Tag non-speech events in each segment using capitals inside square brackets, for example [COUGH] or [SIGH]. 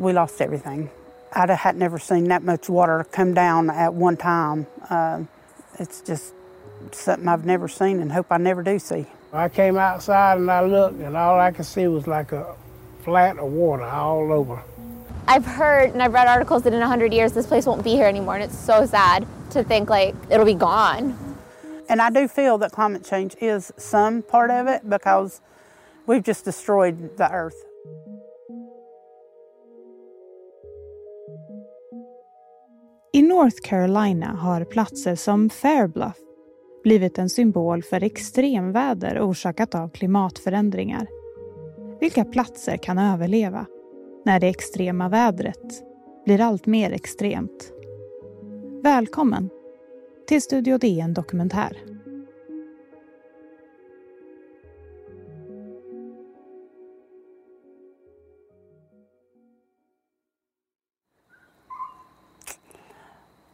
we lost everything. I had never seen that much water come down at one time. Uh, it's just something I've never seen and hope I never do see. I came outside and I looked, and all I could see was like a flat of water all over. I've heard and I've read articles that in 100 years this place won't be here anymore, and it's so sad to think like it'll be gone. And I do feel that climate change is some part of it because we've just destroyed the earth. I North Carolina har platser som Fairbluff blivit en symbol för extremväder orsakat av klimatförändringar. Vilka platser kan överleva när det extrema vädret blir allt mer extremt? Välkommen till Studio DN Dokumentär.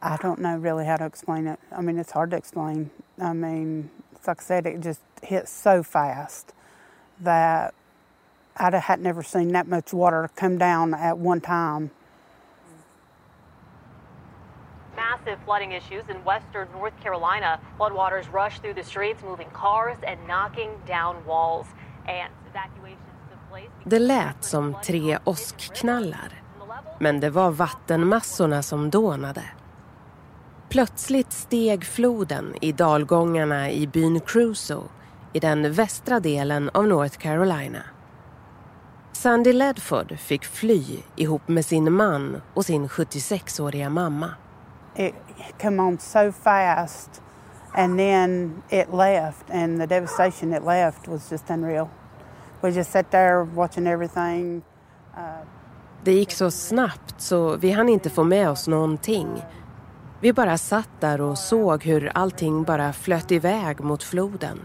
I don't know really how to explain it. I mean, it's hard to explain. I mean, like I said, it just hits so fast that i had never seen that much water come down at one time. Massive flooding issues in western North Carolina. Floodwaters rushed through the streets, moving cars and knocking down walls. And evacuations took place. Det lät som tre åskknallar. Men det var vattenmassorna som dånade. Plötsligt steg floden i dalgångarna i byn Crusoe i den västra delen av North Carolina. Sandy Ledford fick fly ihop med sin man och sin 76-åriga mamma. It came on so fast and then it left and the devastation it left was just unreal. We just sat there watching everything. Uh, Det gick så snabbt så vi hann inte få med oss någonting. Vi bara satt där och såg hur allting bara flöt iväg mot floden.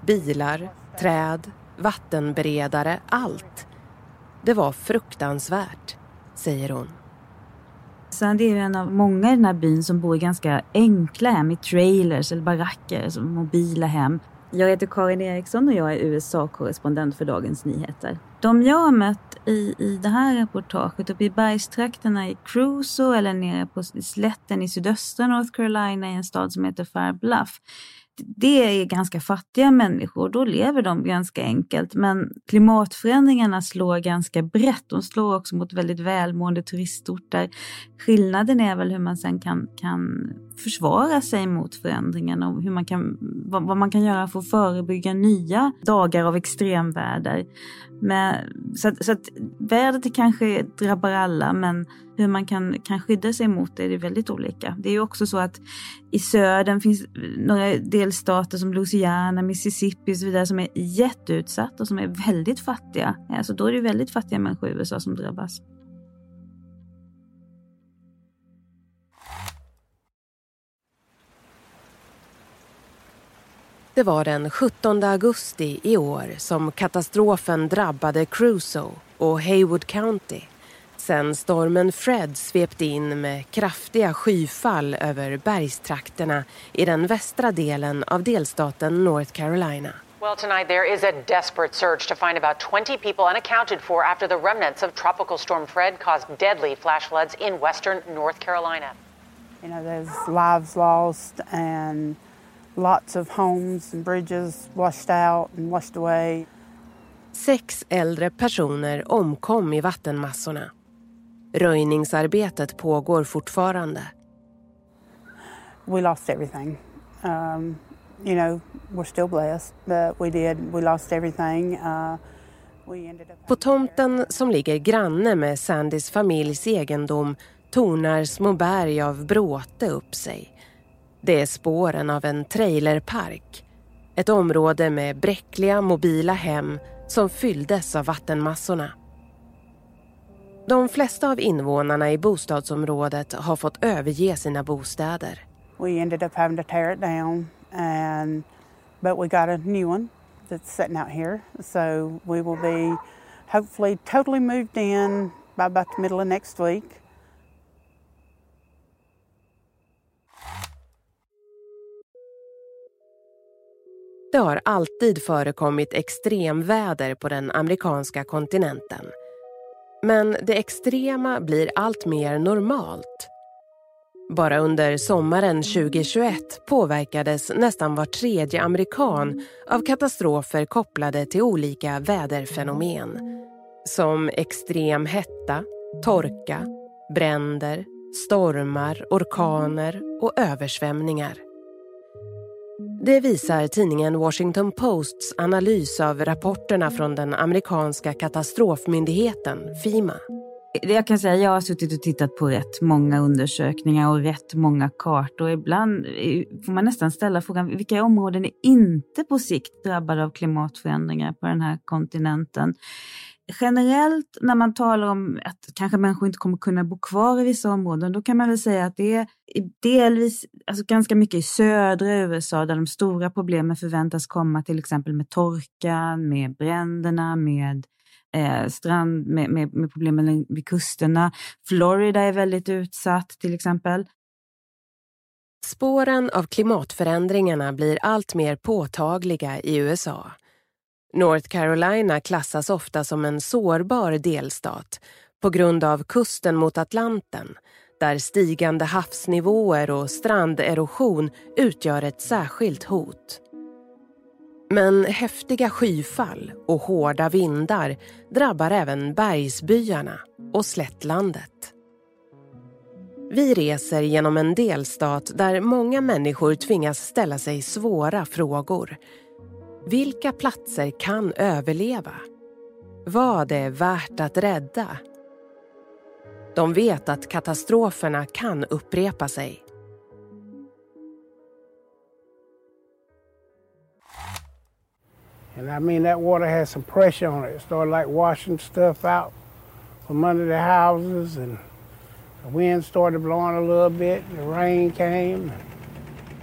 Bilar, träd, vattenberedare, allt. Det var fruktansvärt, säger hon. Sandy är en av många i den här byn som bor i ganska enkla hem, i trailers eller baracker, som mobila hem. Jag heter Karin Eriksson och jag är USA-korrespondent för Dagens Nyheter. De jag har mött i, i det här reportaget uppe i bergstrakterna i Crusoe eller nere på slätten i sydöstra North Carolina i en stad som heter Fair Bluff det är ganska fattiga människor, då lever de ganska enkelt. Men klimatförändringarna slår ganska brett. De slår också mot väldigt välmående turistorter. Skillnaden är väl hur man sen kan, kan försvara sig mot förändringarna och hur man kan, vad, vad man kan göra för att förebygga nya dagar av extremväder. Men, så att, så att vädret kanske drabbar alla men hur man kan, kan skydda sig mot det är väldigt olika. Det är ju också så att i södern finns några delstater som Louisiana, Mississippi och så vidare som är jätteutsatta och som är väldigt fattiga. Alltså då är det väldigt fattiga människor i USA som drabbas. Det var den 17 augusti i år som katastrofen drabbade Crusoe och Haywood County sen stormen Fred svepte in med kraftiga skyfall över bergstrakterna i den västra delen av delstaten North Carolina. Well, tonight there is a desperate search to find about 20 people unaccounted for after the remnants of Tropical Storm Fred caused deadly flash floods in western North Carolina. You know, there's lives lost and lots of homes and bridges washed out and washed away. Sex äldre personer omkom i vattenmassorna. Röjningsarbetet pågår fortfarande. We lost everything. Um, you know, we're still blessed, but we did. We lost everything. Uh, På tomten som ligger granne med Sandys familjs egendom tornar små berg av bråte upp sig. Det är spåren av en trailerpark. Ett område med bräckliga mobila hem som fylldes av vattenmassorna. De flesta av invånarna i bostadsområdet har fått överge sina bostäder. We ended up having to tear it down and but we got a new one that's sitting out here. So we will be hopefully totally moved in by about the middle of next week. Det har alltid förekommit extremväder på den amerikanska kontinenten. Men det extrema blir allt mer normalt. Bara under sommaren 2021 påverkades nästan var tredje amerikan av katastrofer kopplade till olika väderfenomen. Som extrem hetta, torka, bränder, stormar, orkaner och översvämningar. Det visar tidningen Washington Posts analys av rapporterna från den amerikanska katastrofmyndigheten FEMA. Jag kan säga jag har suttit och tittat på rätt många undersökningar och rätt många kartor. Ibland får man nästan ställa frågan vilka områden är inte på sikt drabbade av klimatförändringar på den här kontinenten? Generellt när man talar om att kanske människor inte kommer kunna bo kvar i vissa områden, då kan man väl säga att det är delvis, alltså ganska mycket i södra USA där de stora problemen förväntas komma, till exempel med torkan, med bränderna, med eh, strand, med, med, med problemen vid kusterna. Florida är väldigt utsatt till exempel. Spåren av klimatförändringarna blir allt mer påtagliga i USA. North Carolina klassas ofta som en sårbar delstat på grund av kusten mot Atlanten där stigande havsnivåer och stranderosion utgör ett särskilt hot. Men häftiga skyfall och hårda vindar drabbar även bergsbyarna och slättlandet. Vi reser genom en delstat där många människor tvingas ställa sig svåra frågor vilka platser kan överleva? Vad är värt att rädda? De vet att katastroferna kan upprepa sig. And I mean that water had some pressure on it. It started like washing stuff out from under the houses and the wind started blowing a little bit. The rain came.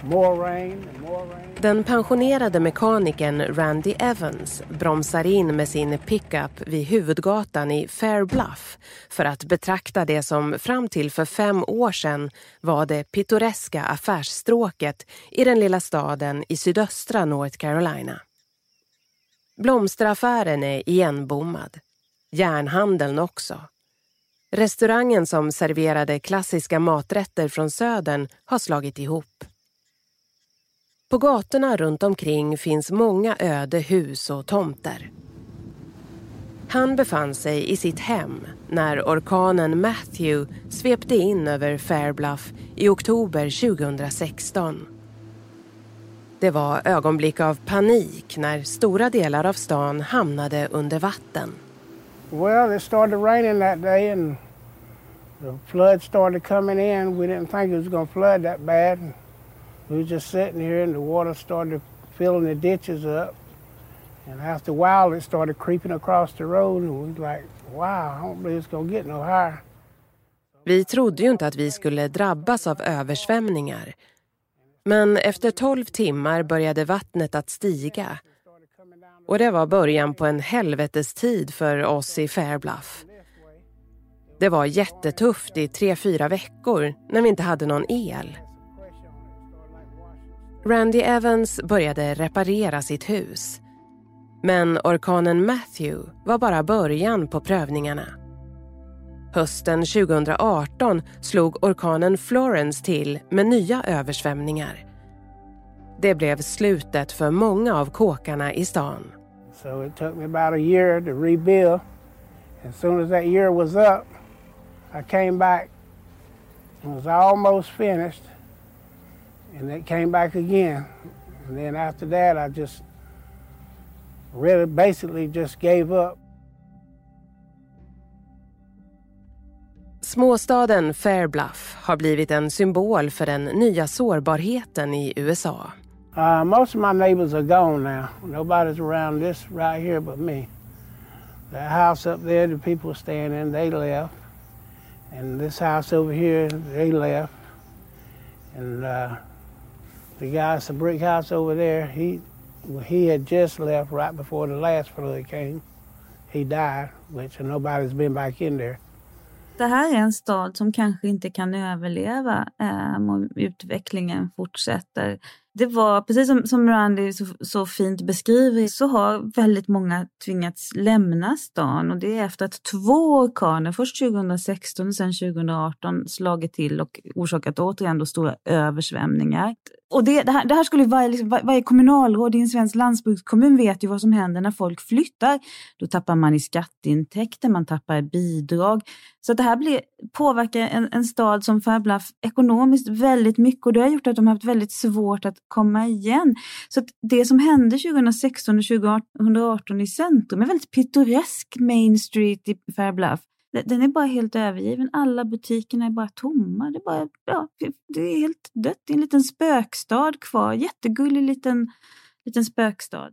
More rain more rain. Den pensionerade mekanikern Randy Evans bromsar in med sin pickup vid huvudgatan i Fair Bluff för att betrakta det som fram till för fem år sedan var det pittoreska affärsstråket i den lilla staden i sydöstra North Carolina. Blomsteraffären är igenbommad. Järnhandeln också. Restaurangen som serverade klassiska maträtter från södern har slagit ihop. På gatorna runt omkring finns många öde hus och tomter. Han befann sig i sitt hem när orkanen Matthew svepte in över Fairbluff i oktober 2016. Det var ögonblick av panik när stora delar av stan hamnade under vatten. Well, it started raining that day and the flood started coming in. We didn't think it was going to flood that bad. We were just sitting here and the water started filling the ditches up. And after a while it started creeping across the road and we was like, wow, I don't believe it's gonna get no higher. Vi trodde ju inte att vi skulle drabbas av översvämningar. Men efter tolv timmar började vattnet att stiga. Och det var början på en helvetestid för oss i Fairbluff. Det var jättetufft i tre, fyra veckor när vi inte hade någon el. Randy Evans började reparera sitt hus. Men orkanen Matthew var bara början på prövningarna. Hösten 2018 slog orkanen Florence till med nya översvämningar. Det blev slutet för många av kåkarna i stan. So it took me about a year to rebuild. As soon as that year was up, I came back and was almost finished and it came back again. And then after that, I just really basically just gave up. Småstaden Fairbluff har blivit en symbol för den nya sårbarheten i USA. Uh, most of my neighbors are gone now. Nobody's around this right here but me. The house up there, the people staying in, they left. And this house over here, they left. And uh, the guy, the brick house over there, he he had just left right before the last flood came. He died, which nobody's been back in there. det här är en stad som kanske inte kan överleva eh, om utvecklingen fortsätter. Det var, precis som, som Randy så, så, fint beskriver, så har väldigt många tvingats lämna stan och det är efter att två orkaner, först 2016 och sen 2018, slagit till och orsakat återigen då stora översvämningar. Och det, det, här, det här skulle varje, liksom, varje kommunalråd i en svensk landsbygdskommun vet ju vad som händer när folk flyttar. Då tappar man i skatteintäkter, man tappar i bidrag. Så det här blir, påverkar en, en stad som Färblaf ekonomiskt väldigt mycket och det har gjort att de har haft väldigt svårt att komma igen. Så det som hände 2016 och 2018 i centrum är väldigt pittoresk Main Street i Färblaf. Den är bara helt övergiven. Alla butikerna är bara tomma. Det är, bara, ja, det är helt dött. Det är en liten spökstad kvar. Jättegullig liten, liten spökstad.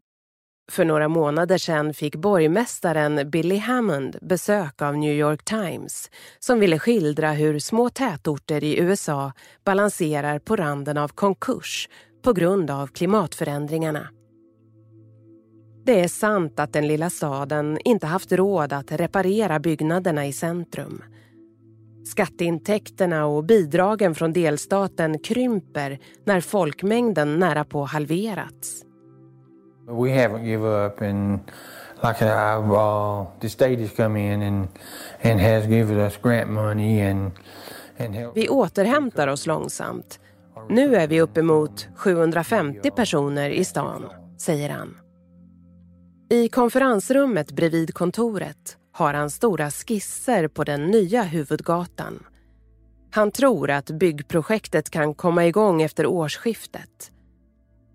För några månader sedan fick borgmästaren Billy Hammond besök av New York Times som ville skildra hur små tätorter i USA balanserar på randen av konkurs på grund av klimatförändringarna. Det är sant att den lilla staden inte haft råd att reparera byggnaderna i centrum. Skatteintäkterna och bidragen från delstaten krymper när folkmängden nära på halverats. We haven't give up and like I've, uh, the state has come in and, and has given us grant money and, and help. Vi återhämtar oss långsamt. Nu är vi uppemot 750 personer i stan, säger han. I konferensrummet bredvid kontoret har han stora skisser på den nya huvudgatan. Han tror att byggprojektet kan komma igång efter årsskiftet.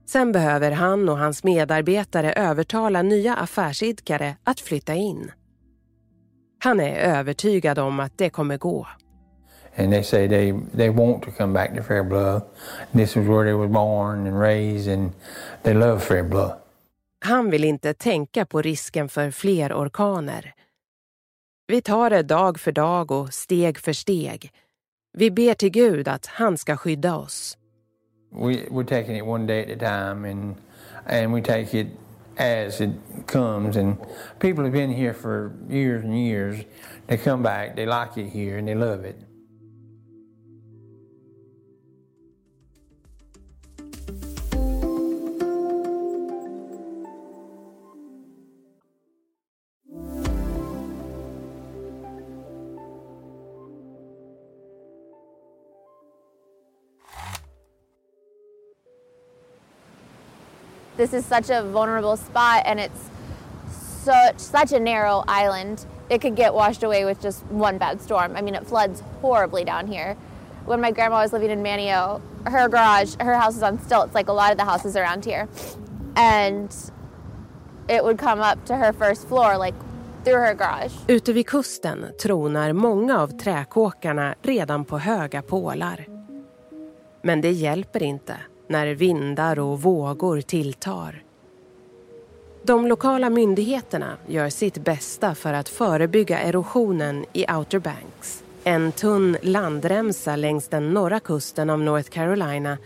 Sen behöver han och hans medarbetare övertala nya affärsidkare att flytta in. Han är övertygad om att det kommer gå. And they say they, they want to come back to Fairblood. This is where they were born and raised and they love Fairblood. Han vill inte tänka på risken för fler orkaner. Vi tar det dag för dag och steg för steg. Vi ber till Gud att han ska skydda oss. we, we're taking it one day at a time and and we take it as it comes and people have been here for years and years they come back they like it here and they love it this is such a vulnerable spot and it's such such a narrow island. It could get washed away with just one bad storm. I mean, it floods horribly down here. When my grandma was living in Manio, her garage, her house is on stilts, like a lot of the houses around here, and it would come up to her first floor, like through her garage. Ute vid kusten tronar många av träkåkarna redan på höga pålar. Men det hjälper inte när vindar och vågor tilltar. De lokala myndigheterna gör sitt bästa för att förebygga erosionen i Outer Banks. En tunn landremsa längs den norra kusten av North Carolina.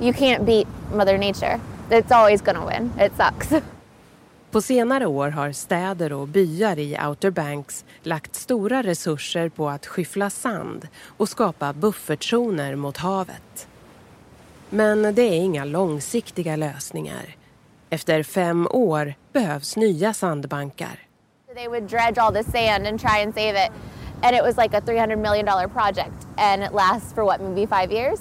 You can't beat mother nature. It's always gonna win. It sucks. På senare år har städer och byar i Outer Banks lagt stora resurser på att skyffla sand och skapa buffertzoner mot havet. Men det är inga långsiktiga lösningar. Efter fem år behövs nya sandbankar. They would dredge all the sand and try and save it. And it was like a $300 million project. And it lasts for what, maybe five years?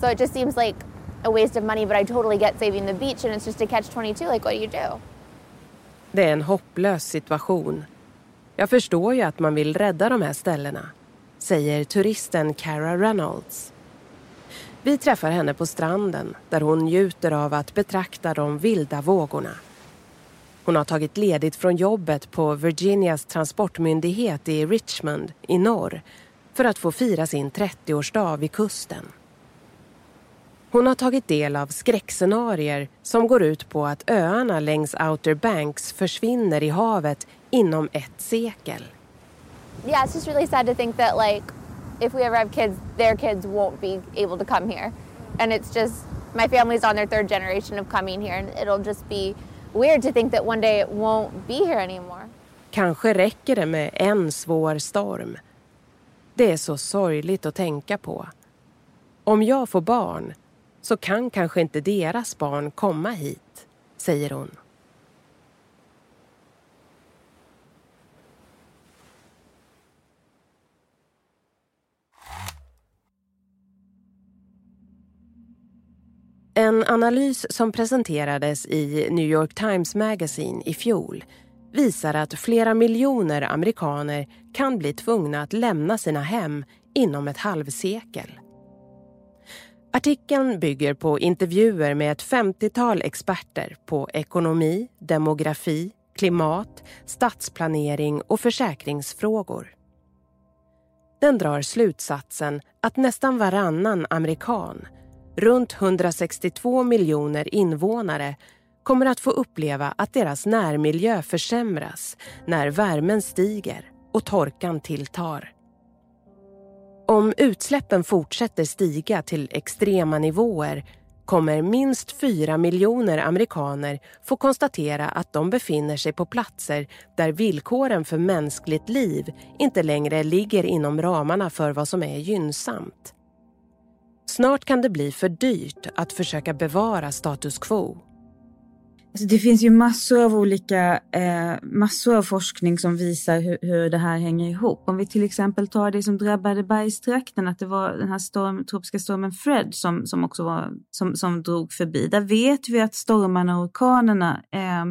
So it just seems like a waste of money, but I totally get saving the beach and it's just a catch 22. Like, what do you do? Det är en hopplös situation. Jag förstår ju att man vill rädda de här ställena, säger turisten Cara Reynolds. Vi träffar henne på stranden där hon njuter av att betrakta de vilda vågorna. Hon har tagit ledigt från jobbet på Virginias transportmyndighet i Richmond i norr för att få fira sin 30-årsdag vid kusten. Hon har tagit del av skräckscenarier som går ut på att öarna längs Outer Banks försvinner i havet inom ett sekel. Yeah, it's just really sad to think that like if we ever have kids, their kids won't be able to come here. And it's just, my family's on their third generation of coming here, and it'll just be weird to think that one day it won't be here anymore. Kanske räcker det med en svår storm. Det är så sorgligt att tänka på. Om jag får barn så kan kanske inte deras barn komma hit, säger hon. En analys som presenterades i New York Times Magazine i fjol visar att flera miljoner amerikaner kan bli tvungna att lämna sina hem inom ett halvsekel. Artikeln bygger på intervjuer med ett 50-tal experter på ekonomi, demografi, klimat, stadsplanering och försäkringsfrågor. Den drar slutsatsen att nästan varannan amerikan, runt 162 miljoner invånare kommer att få uppleva att deras närmiljö försämras när värmen stiger och torkan tilltar. Om utsläppen fortsätter stiga till extrema nivåer kommer minst 4 miljoner amerikaner få konstatera att de befinner sig på platser där villkoren för mänskligt liv inte längre ligger inom ramarna för vad som är gynnsamt. Snart kan det bli för dyrt att försöka bevara status quo. Alltså det finns ju massor av olika, eh, massor av forskning som visar hur, hur, det här hänger ihop. Om vi till exempel tar det som drabbade bergstrakten, att det var den här storm, tropiska stormen Fred som, som också var, som, som drog förbi. Där vet vi att stormarna och orkanerna eh,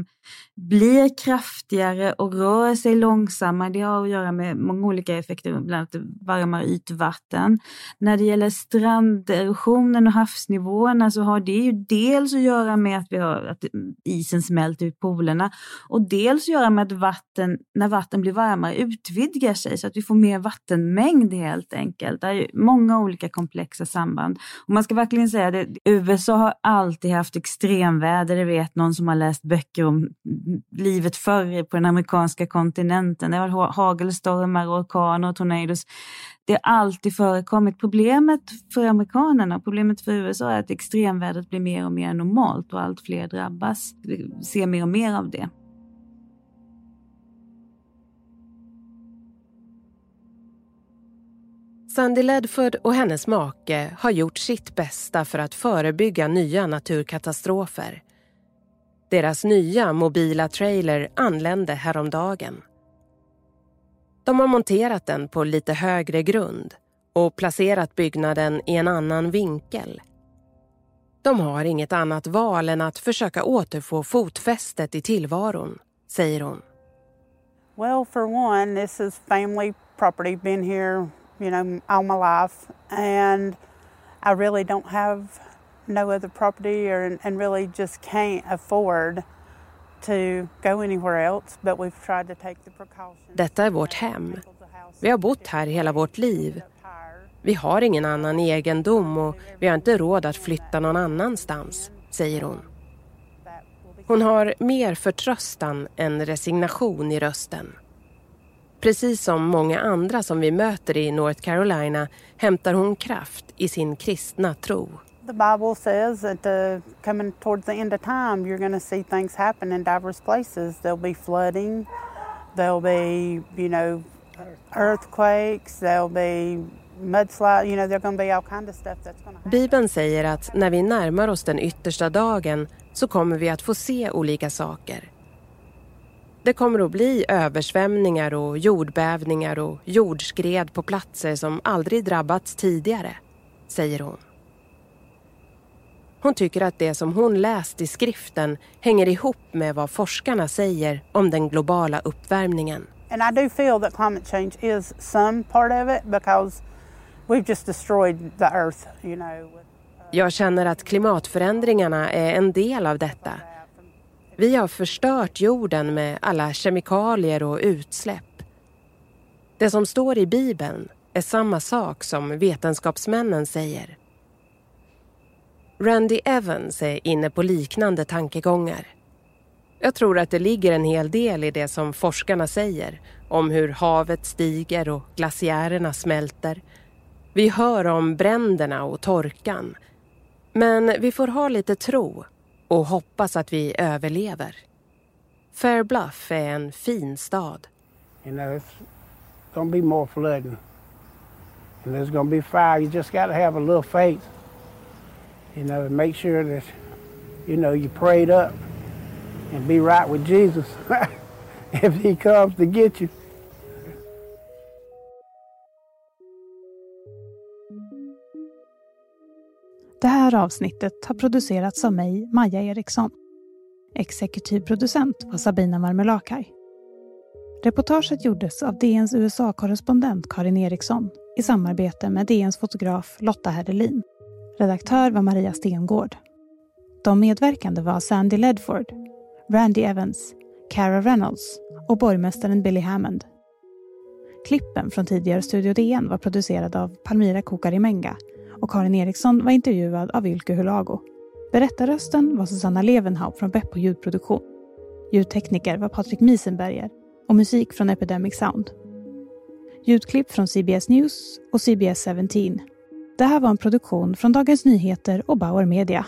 blir kraftigare och rör sig långsammare. Det har att göra med många olika effekter, bland annat varmare ytvatten. När det gäller stranderosionen och havsnivåerna så har det ju dels att göra med att, vi har, att isen smälter ut polerna och dels att göra med att vatten, när vatten blir varmare utvidgar sig så att vi får mer vattenmängd helt enkelt. Det är många olika komplexa samband. Och man ska verkligen säga det, USA har alltid haft extremväder, det vet någon som har läst böcker om livet förr på den amerikanska kontinenten. Det var hagelstormar, orkaner och tornados. Det har alltid förekommit. Problemet för amerikanerna, problemet för USA är att extremvädret blir mer och mer normalt och allt fler drabbas. Vi ser mer och mer av det. Sandy Ledford och hennes make har gjort sitt bästa för att förebygga nya naturkatastrofer. Deras nya mobila trailer anlände häromdagen. De har monterat den på lite högre grund och placerat byggnaden i en annan vinkel. De har inget annat val än att försöka återfå fotfästet i tillvaron, säger hon. Well, for one, this is family property, been here, you know, all my life and I really don't have no other property or, and really just can't afford to go anywhere else, but we've tried to take the precautions. Detta är vårt hem. Vi har bott här hela vårt liv. Vi har ingen annan egendom och vi har inte råd att flytta någon annanstans, säger hon. Hon har mer förtröstan än resignation i rösten. Precis som många andra som vi möter i North Carolina hämtar hon kraft i sin kristna tro. The Bible says that uh, coming towards the end of time, you're going to see things happen in diverse places. There'll be flooding, there'll be, you know, earthquakes, there'll be mudslide, you know, there's going to be all kind of stuff that's going to happen. Bibeln säger att när vi närmar oss den yttersta dagen så kommer vi att få se olika saker. Det kommer att bli översvämningar och jordbävningar och jordskred på platser som aldrig drabbats tidigare, säger hon. Hon tycker att det som hon läst i skriften hänger ihop med vad forskarna säger om den globala uppvärmningen. And I do feel that climate change is some part of it because we've just destroyed the earth, you know. Jag känner att klimatförändringarna är en del av detta. Vi har förstört jorden med alla kemikalier och utsläpp. Det som står i Bibeln är samma sak som vetenskapsmännen säger. Randy Evans är inne på liknande tankegångar. Jag tror att det ligger en hel del i det som forskarna säger om hur havet stiger och glaciärerna smälter. Vi hör om bränderna och torkan. Men vi får ha lite tro och hoppas att vi överlever. Fair Bluff är en fin stad. You know, it's gonna be more flooding. and there's bli to be fire. You just tro. have a little faith, you know, and uh, make sure that, you know, you prayed up and be right with Jesus [LAUGHS] if he comes to get you. Det här avsnittet har producerats av mig, Maja Eriksson. Exekutiv producent var Sabina Marmelakai. Reportaget gjordes av DNs USA-korrespondent Karin Eriksson i samarbete med DNs fotograf Lotta Herrelin. Redaktör var Maria Stengård. De medverkande var Sandy Ledford, Randy Evans, Cara Reynolds och borgmästaren Billy Hammond. Klippen från tidigare Studio DN var producerade av Palmira Kokarimenga och Karin Eriksson var intervjuad av Ylke Hulago. Berättarrösten var Susanna Levenhaup från Beppo ljudproduktion. Ljudtekniker var Patrik Miesenberger och musik från Epidemic Sound. Ljudklipp från CBS News och CBS 17. Det här var en produktion från Dagens Nyheter och Bauer Media.